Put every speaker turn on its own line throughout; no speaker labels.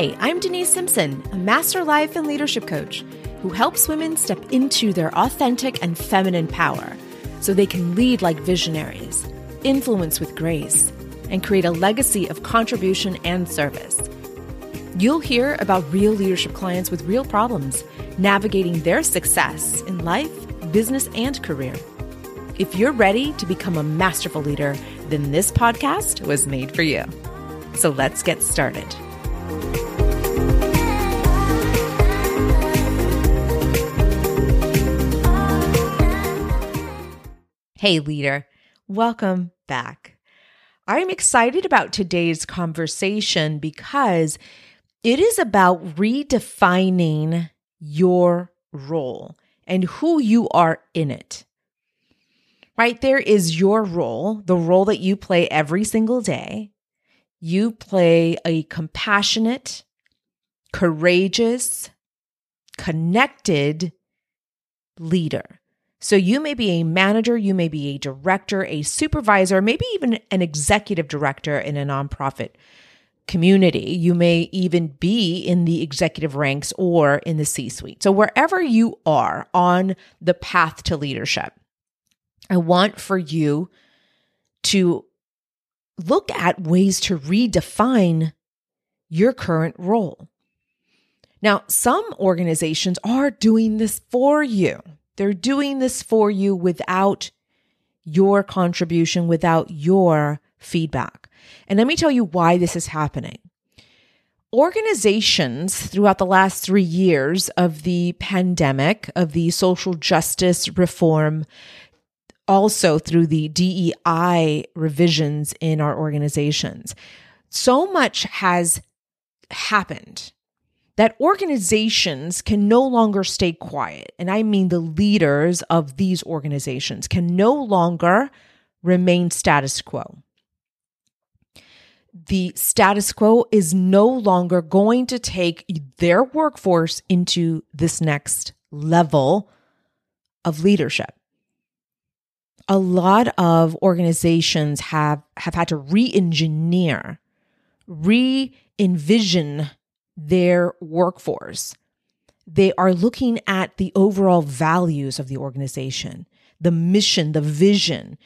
Hi, I'm Denise Simpson, a master life and leadership coach who helps women step into their authentic and feminine power so they can lead like visionaries, influence with grace, and create a legacy of contribution and service. You'll hear about real leadership clients with real problems, navigating their success in life, business, and career. If you're ready to become a masterful leader, then this podcast was made for you. So let's get started. Hey, leader, welcome back. I'm excited about today's conversation because it is about redefining your role and who you are in it. Right there is your role, the role that you play every single day. You play a compassionate, courageous, connected leader. So you may be a manager, you may be a director, a supervisor, maybe even an executive director in a nonprofit community. You may even be in the executive ranks or in the C suite. So wherever you are on the path to leadership, I want for you to look at ways to redefine your current role. Now, some organizations are doing this for you. They're doing this for you without your contribution, without your feedback. And let me tell you why this is happening. Organizations throughout the last three years of the pandemic, of the social justice reform, also through the DEI revisions in our organizations, so much has happened that organizations can no longer stay quiet. And I mean the leaders of these organizations can no longer remain status quo. The status quo is no longer going to take their workforce into this next level of leadership. A lot of organizations have, have had to re engineer, re envision their workforce. They are looking at the overall values of the organization, the mission, the vision.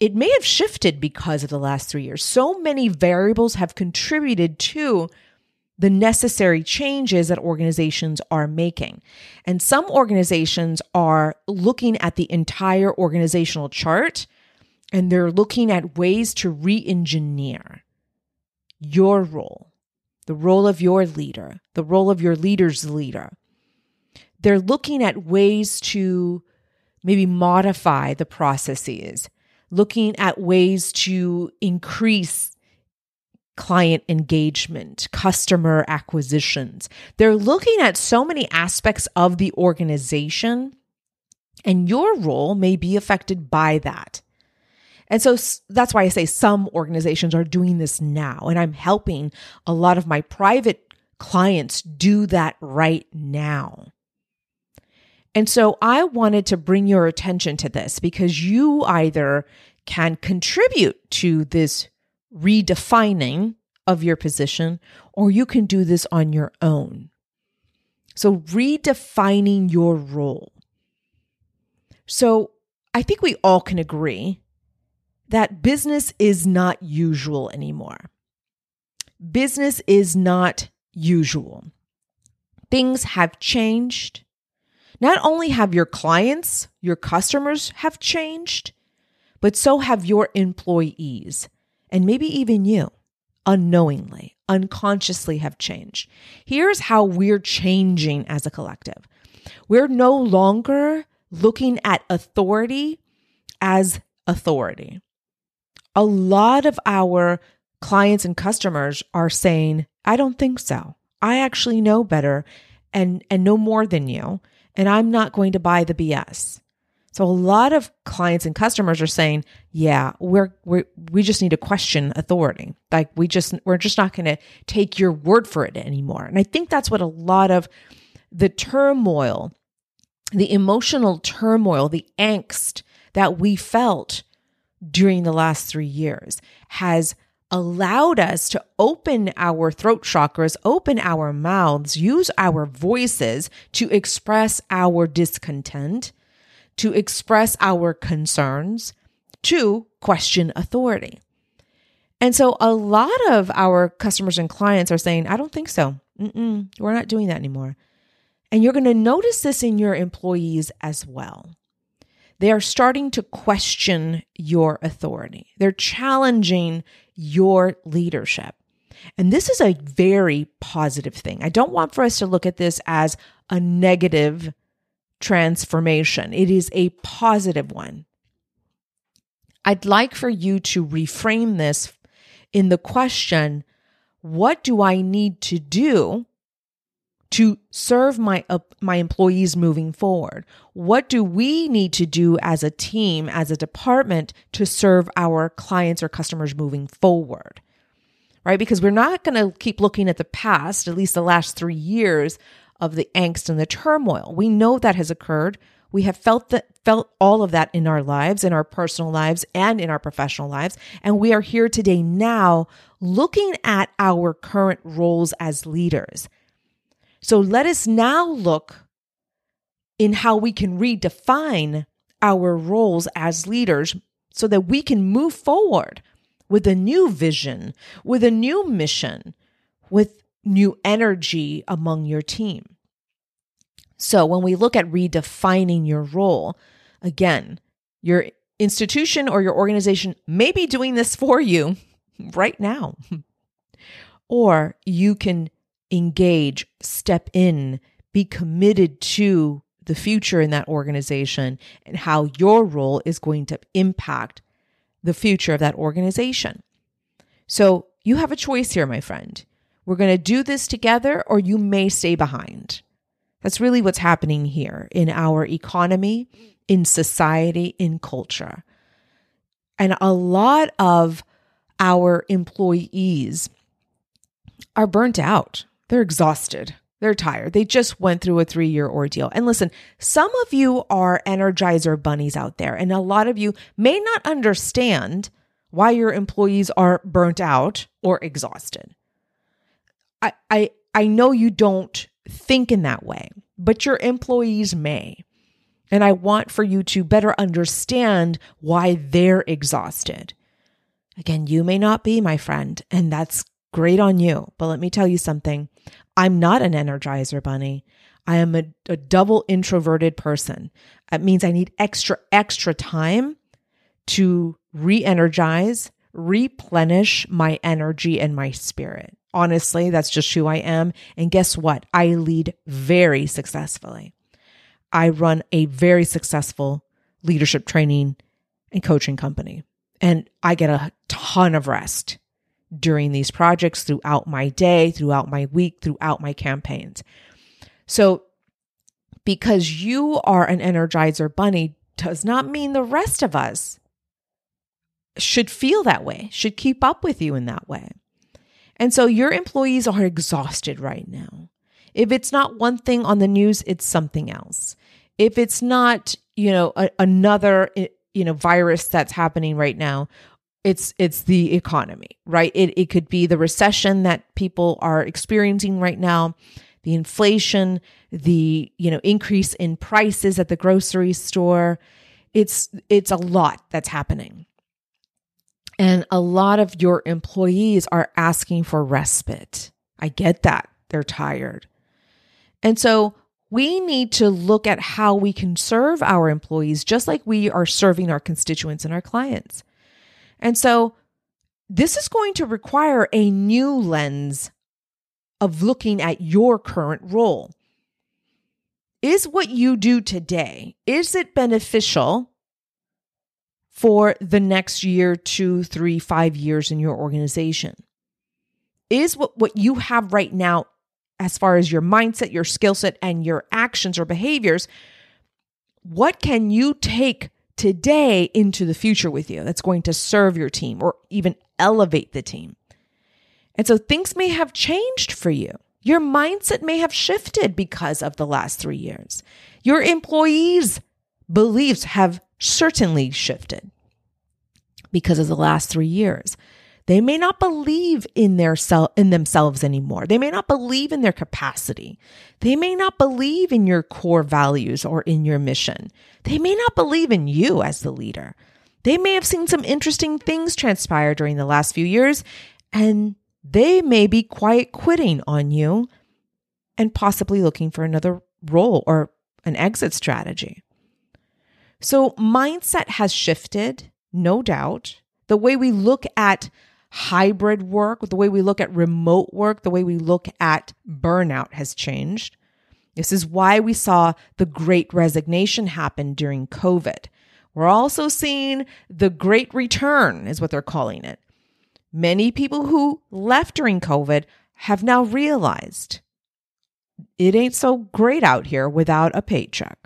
It may have shifted because of the last three years. So many variables have contributed to the necessary changes that organizations are making. And some organizations are looking at the entire organizational chart and they're looking at ways to re engineer your role the role of your leader, the role of your leader's leader. They're looking at ways to maybe modify the processes, looking at ways to increase client engagement, customer acquisitions. They're looking at so many aspects of the organization, and your role may be affected by that. And so that's why I say some organizations are doing this now. And I'm helping a lot of my private clients do that right now. And so I wanted to bring your attention to this because you either can contribute to this redefining of your position or you can do this on your own. So, redefining your role. So, I think we all can agree that business is not usual anymore. Business is not usual. Things have changed. Not only have your clients, your customers have changed, but so have your employees and maybe even you unknowingly, unconsciously have changed. Here's how we're changing as a collective. We're no longer looking at authority as authority a lot of our clients and customers are saying, I don't think so. I actually know better and, and know more than you, and I'm not going to buy the BS. So a lot of clients and customers are saying, yeah, we're, we we just need to question authority. Like we just, we're just not going to take your word for it anymore. And I think that's what a lot of the turmoil, the emotional turmoil, the angst that we felt during the last three years has allowed us to open our throat chakras, open our mouths, use our voices to express our discontent, to express our concerns, to question authority. And so a lot of our customers and clients are saying, I don't think so. Mm-mm, we're not doing that anymore. And you're going to notice this in your employees as well. They are starting to question your authority. They're challenging your leadership. And this is a very positive thing. I don't want for us to look at this as a negative transformation. It is a positive one. I'd like for you to reframe this in the question what do I need to do to serve my uh, my employees moving forward? What do we need to do as a team, as a department to serve our clients or customers moving forward? Right? Because we're not going to keep looking at the past, at least the last 3 years of the angst and the turmoil. We know that has occurred. We have felt that felt all of that in our lives, in our personal lives and in our professional lives, and we are here today now looking at our current roles as leaders so let us now look in how we can redefine our roles as leaders so that we can move forward with a new vision, with a new mission, with new energy among your team. So when we look at redefining your role, again, your institution or your organization may be doing this for you right now. or you can engage, step in, be committed to the future in that organization and how your role is going to impact the future of that organization. So you have a choice here, my friend. We're going to do this together, or you may stay behind. That's really what's happening here in our economy, in society, in culture. And a lot of our employees are burnt out. They're exhausted. They're tired. They just went through a three year ordeal. And listen, some of you are energizer bunnies out there, and a lot of you may not understand why your employees are burnt out or exhausted. I, I, I know you don't think in that way, but your employees may. And I want for you to better understand why they're exhausted. Again, you may not be, my friend, and that's great on you. But let me tell you something I'm not an energizer bunny. I am a, a double introverted person. That means I need extra, extra time to re energize, replenish my energy and my spirit. Honestly, that's just who I am. And guess what? I lead very successfully. I run a very successful leadership training and coaching company, and I get a ton of rest during these projects, throughout my day, throughout my week, throughout my campaigns. So, because you are an energizer bunny does not mean the rest of us should feel that way, should keep up with you in that way. And so your employees are exhausted right now. If it's not one thing on the news, it's something else. If it's not, you know, a, another, eh, you know, virus that's happening right now, it's it's the economy, right? It it could be the recession that people are experiencing right now, the inflation, the you know increase in prices at the grocery store. It's it's a lot that's happening. And a lot of your employees are asking for respite. I get that. They're tired. And so we need to look at how we can serve our employees just like we are serving our constituents and our clients. And so this is going to require a new lens of looking at your current role. Is what you do today, is it beneficial for the next year, two, three, five years in your organization? Is what, what you have right now, as far as your mindset, your skill set, and your actions or behaviors, what can you take today into the future with you that's going to serve your team or even elevate the team. And so things may have changed for you. Your mindset may have shifted because of the last three years. Your employees' beliefs have certainly shifted because of the last three years. They may not believe in their self in themselves anymore. They may not believe in their capacity. They may not believe in your core values or in your mission. They may not believe in you as the leader. They may have seen some interesting things transpire during the last few years and they may be quiet quitting on you and possibly looking for another role or an exit strategy. So, mindset has shifted, no doubt. The way we look at hybrid work, the way we look at remote work, the way we look at burnout has changed. This is why we saw the great resignation happen during COVID. We're also seeing the great return, is what they're calling it. Many people who left during COVID have now realized it ain't so great out here without a paycheck.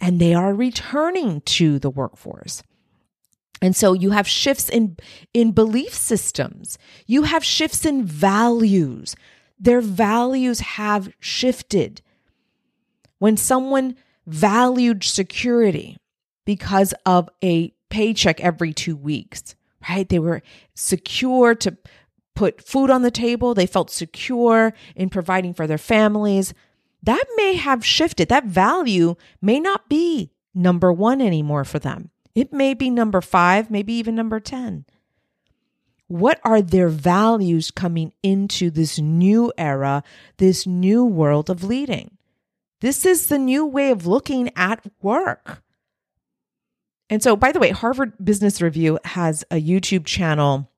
And they are returning to the workforce. And so you have shifts in, in belief systems. You have shifts in values. Their values have shifted. When someone valued security because of a paycheck every two weeks, right? They were secure to put food on the table. They felt secure in providing for their families. That may have shifted. That value may not be number one anymore for them. It may be number five, maybe even number 10. What are their values coming into this new era, this new world of leading? This is the new way of looking at work. And so, by the way, Harvard Business Review has a YouTube channel,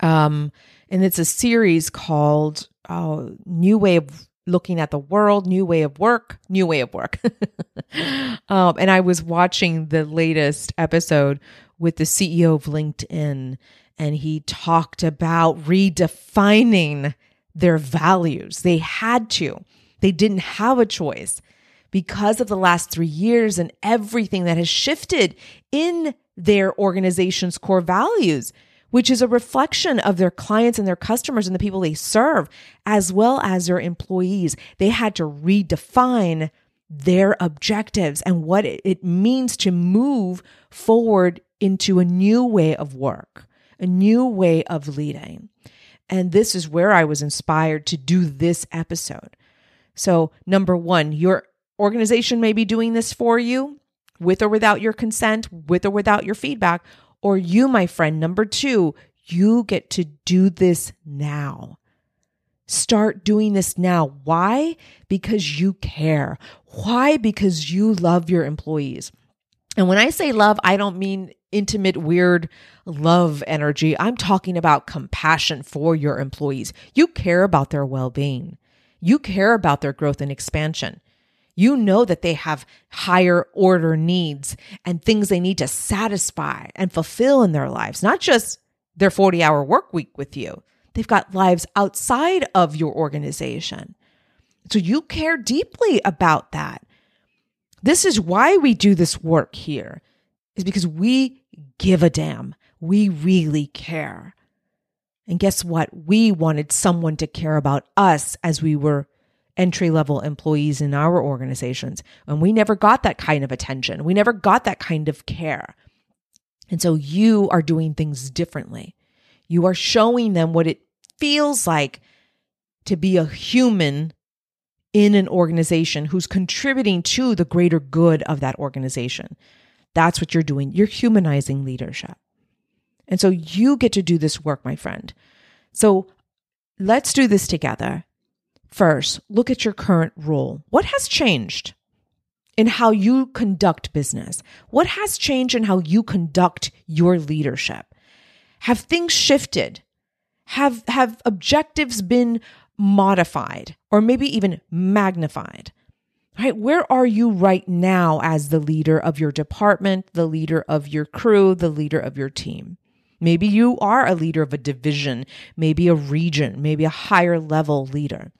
um, and it's a series called oh, "New Way of Looking at the World," "New Way of Work," "New Way of Work." um, and I was watching the latest episode with the CEO of LinkedIn, and he talked about redefining their values. They had to. They didn't have a choice because of the last three years and everything that has shifted in their organization's core values, which is a reflection of their clients and their customers and the people they serve, as well as their employees. They had to redefine their objectives and what it means to move forward into a new way of work, a new way of leading. And this is where I was inspired to do this episode. So, number one, your organization may be doing this for you with or without your consent, with or without your feedback. Or you, my friend, number two, you get to do this now. Start doing this now. Why? Because you care. Why? Because you love your employees. And when I say love, I don't mean intimate, weird love energy. I'm talking about compassion for your employees. You care about their well being, you care about their growth and expansion. You know that they have higher order needs and things they need to satisfy and fulfill in their lives, not just their 40 hour work week with you. They've got lives outside of your organization. So you care deeply about that. This is why we do this work here, is because we give a damn. We really care. And guess what? We wanted someone to care about us as we were entry level employees in our organizations. And we never got that kind of attention. We never got that kind of care. And so you are doing things differently. You are showing them what it feels like to be a human in an organization who's contributing to the greater good of that organization. That's what you're doing. You're humanizing leadership. And so you get to do this work, my friend. So let's do this together. First, look at your current role. What has changed in how you conduct business? What has changed in how you conduct your leadership? Have things shifted? Have, have objectives been modified or maybe even magnified? Right? Where are you right now as the leader of your department, the leader of your crew, the leader of your team? Maybe you are a leader of a division, maybe a region, maybe a higher level leader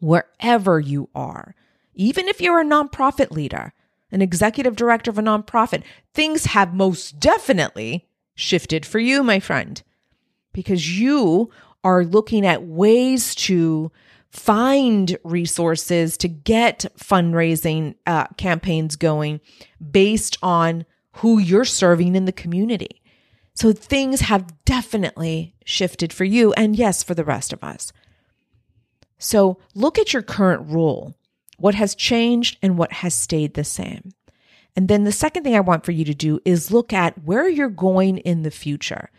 wherever you are. Even if you're a nonprofit leader, an executive director of a nonprofit, things have most definitely shifted for you, my friend, because you are looking at ways to find resources to get fundraising uh, campaigns going based on who you're serving in the community. So things have definitely shifted for you, and yes, for the rest of us. So look at your current role, what has changed and what has stayed the same. And then the second thing I want for you to do is look at where you're going in the future.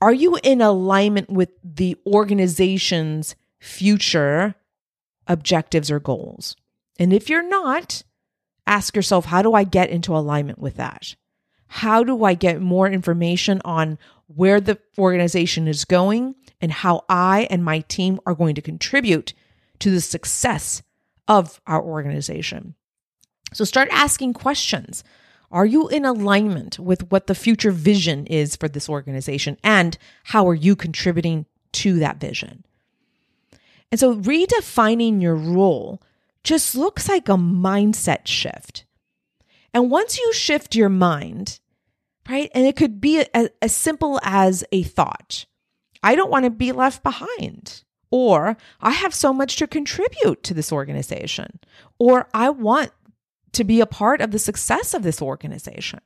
Are you in alignment with the organization's future objectives or goals? And if you're not, ask yourself, how do I get into alignment with that? How do I get more information on where the organization is going and how I and my team are going to contribute to the success of our organization? So start asking questions. Are you in alignment with what the future vision is for this organization? And how are you contributing to that vision? And so redefining your role just looks like a mindset shift. And once you shift your mind, right? And it could be as simple as a thought I don't want to be left behind. Or I have so much to contribute to this organization. Or I want to be a part of the success of this organization,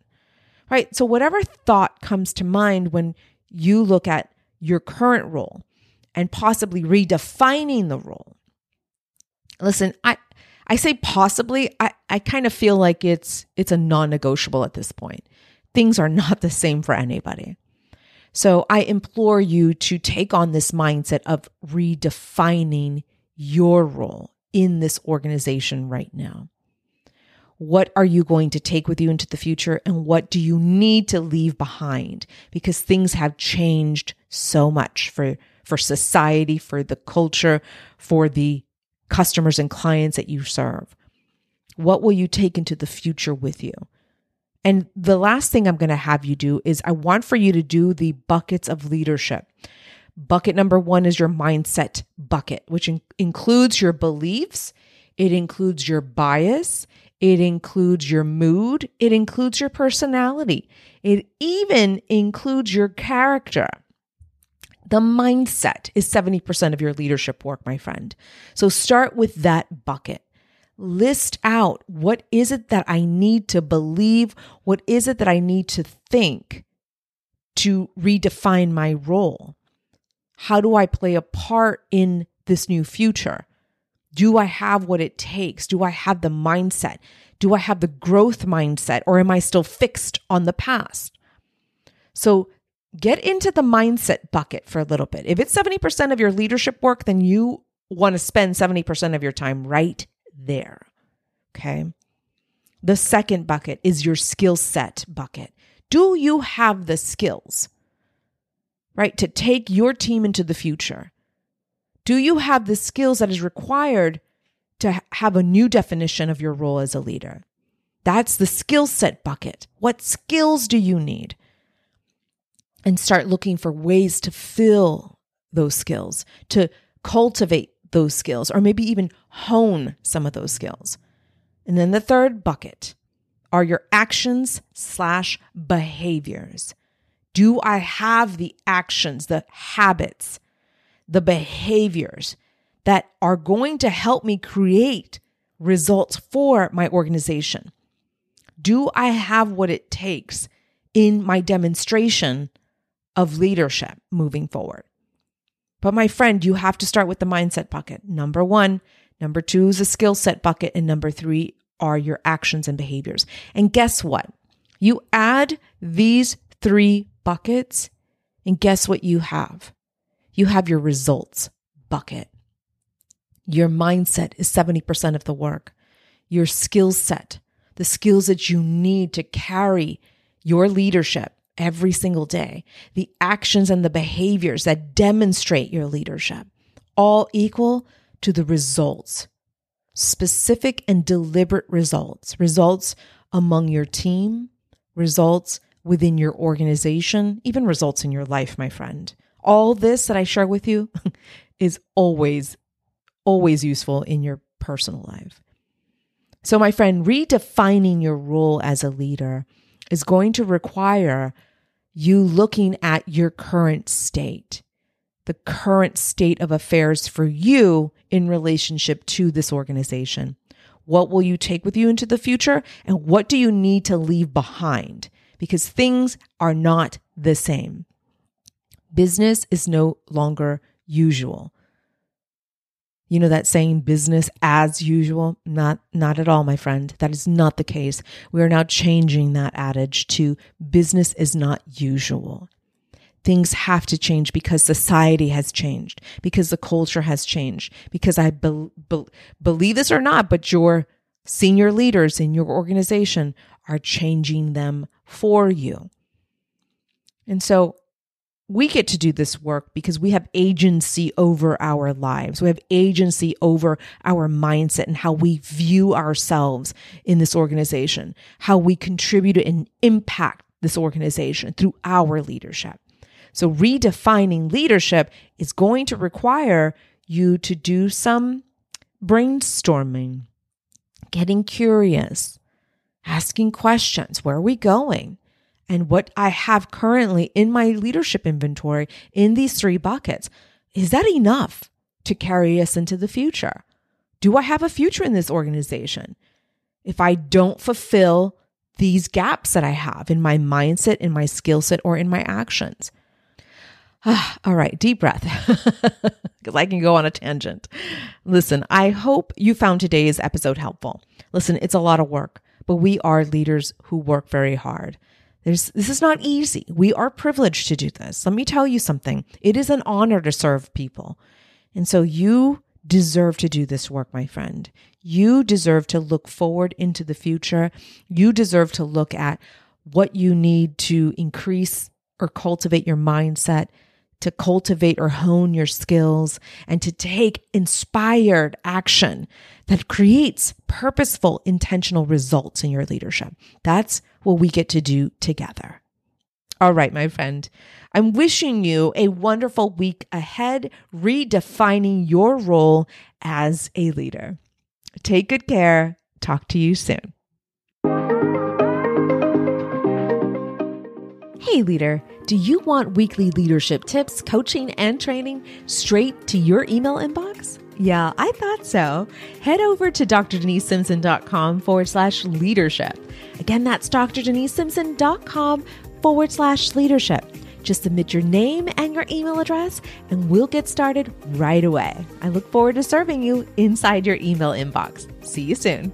right? So, whatever thought comes to mind when you look at your current role and possibly redefining the role. Listen, I, I say possibly, I, I kind of feel like it's it's a non-negotiable at this point things are not the same for anybody. So I implore you to take on this mindset of redefining your role in this organization right now. What are you going to take with you into the future and what do you need to leave behind? Because things have changed so much for, for society, for the culture, for the customers and clients that you serve. What will you take into the future with you? And the last thing I'm going to have you do is I want for you to do the buckets of leadership. Bucket number one is your mindset bucket, which in- includes your beliefs, it includes your bias, it includes your mood, it includes your personality, it even includes your character. The mindset is 70% of your leadership work, my friend. So start with that bucket list out what is it that I need to believe? What is it that I need to think to redefine my role? How do I play a part in this new future? Do I have what it takes? Do I have the mindset? Do I have the growth mindset or am I still fixed on the past? So get into the mindset bucket for a little bit. If it's 70% of your leadership work, then you want to spend 70% of your time right there. Okay. The second bucket is your skill set bucket. Do you have the skills, right, to take your team into the future? Do you have the skills that is required to have a new definition of your role as a leader? That's the skill set bucket. What skills do you need? And start looking for ways to fill those skills, to cultivate those skills, or maybe even hone some of those skills. And then the third bucket are your actions slash behaviors. Do I have the actions, the habits, the behaviors that are going to help me create results for my organization? Do I have what it takes in my demonstration of leadership moving forward? But my friend, you have to start with the mindset bucket. Number one. Number two is a skill set bucket. And number three are your actions and behaviors. And guess what? You add these three buckets, and guess what you have? You have your results bucket. Your mindset is 70% of the work. Your skill set, the skills that you need to carry your leadership every single day, the actions and the behaviors that demonstrate your leadership, all equal to the results, specific and deliberate results, results among your team, results within your organization, even results in your life, my friend. All this that I share with you is always, always useful in your personal life. So, my friend, redefining your role as a leader is going to require you looking at your current state, the current state of affairs for you in relationship to this organization. What will you take with you into the future? And what do you need to leave behind? Because things are not the same. Business is no longer usual. You know that saying business as usual? Not not at all, my friend. That is not the case. We are now changing that adage to business is not usual. Things have to change because society has changed, because the culture has changed, because I be- be- believe this or not, but your senior leaders in your organization are changing them for you. And so we get to do this work because we have agency over our lives. We have agency over our mindset and how we view ourselves in this organization, how we contribute and impact this organization through our leadership. So, redefining leadership is going to require you to do some brainstorming, getting curious, asking questions. Where are we going? And what I have currently in my leadership inventory in these three buckets, is that enough to carry us into the future? Do I have a future in this organization? If I don't fulfill these gaps that I have in my mindset, in my skill set, or in my actions. all right, deep breath, because I can go on a tangent. Listen, I hope you found today's episode helpful. Listen, it's a lot of work, but we are leaders who work very hard. There's, this is not easy. We are privileged to do this. Let me tell you something. It is an honor to serve people. And so you deserve to do this work, my friend. You deserve to look forward into the future. You deserve to look at what you need to increase or cultivate your mindset, to cultivate or hone your skills, and to take inspired action that creates purposeful, intentional results in your leadership. That's what we get to do together. All right, my friend, I'm wishing you a wonderful week ahead, redefining your role as a leader. Take good care. Talk to you soon. Hey, leader, do you want weekly leadership tips, coaching, and training straight to your email inbox? Yeah, I thought so. Head over to drdenisesimpson.com forward slash leadership. Again, that's drdenisesimpson.com forward slash leadership. Just submit your name and your email address, and we'll get started right away. I look forward to serving you inside your email inbox. See you soon.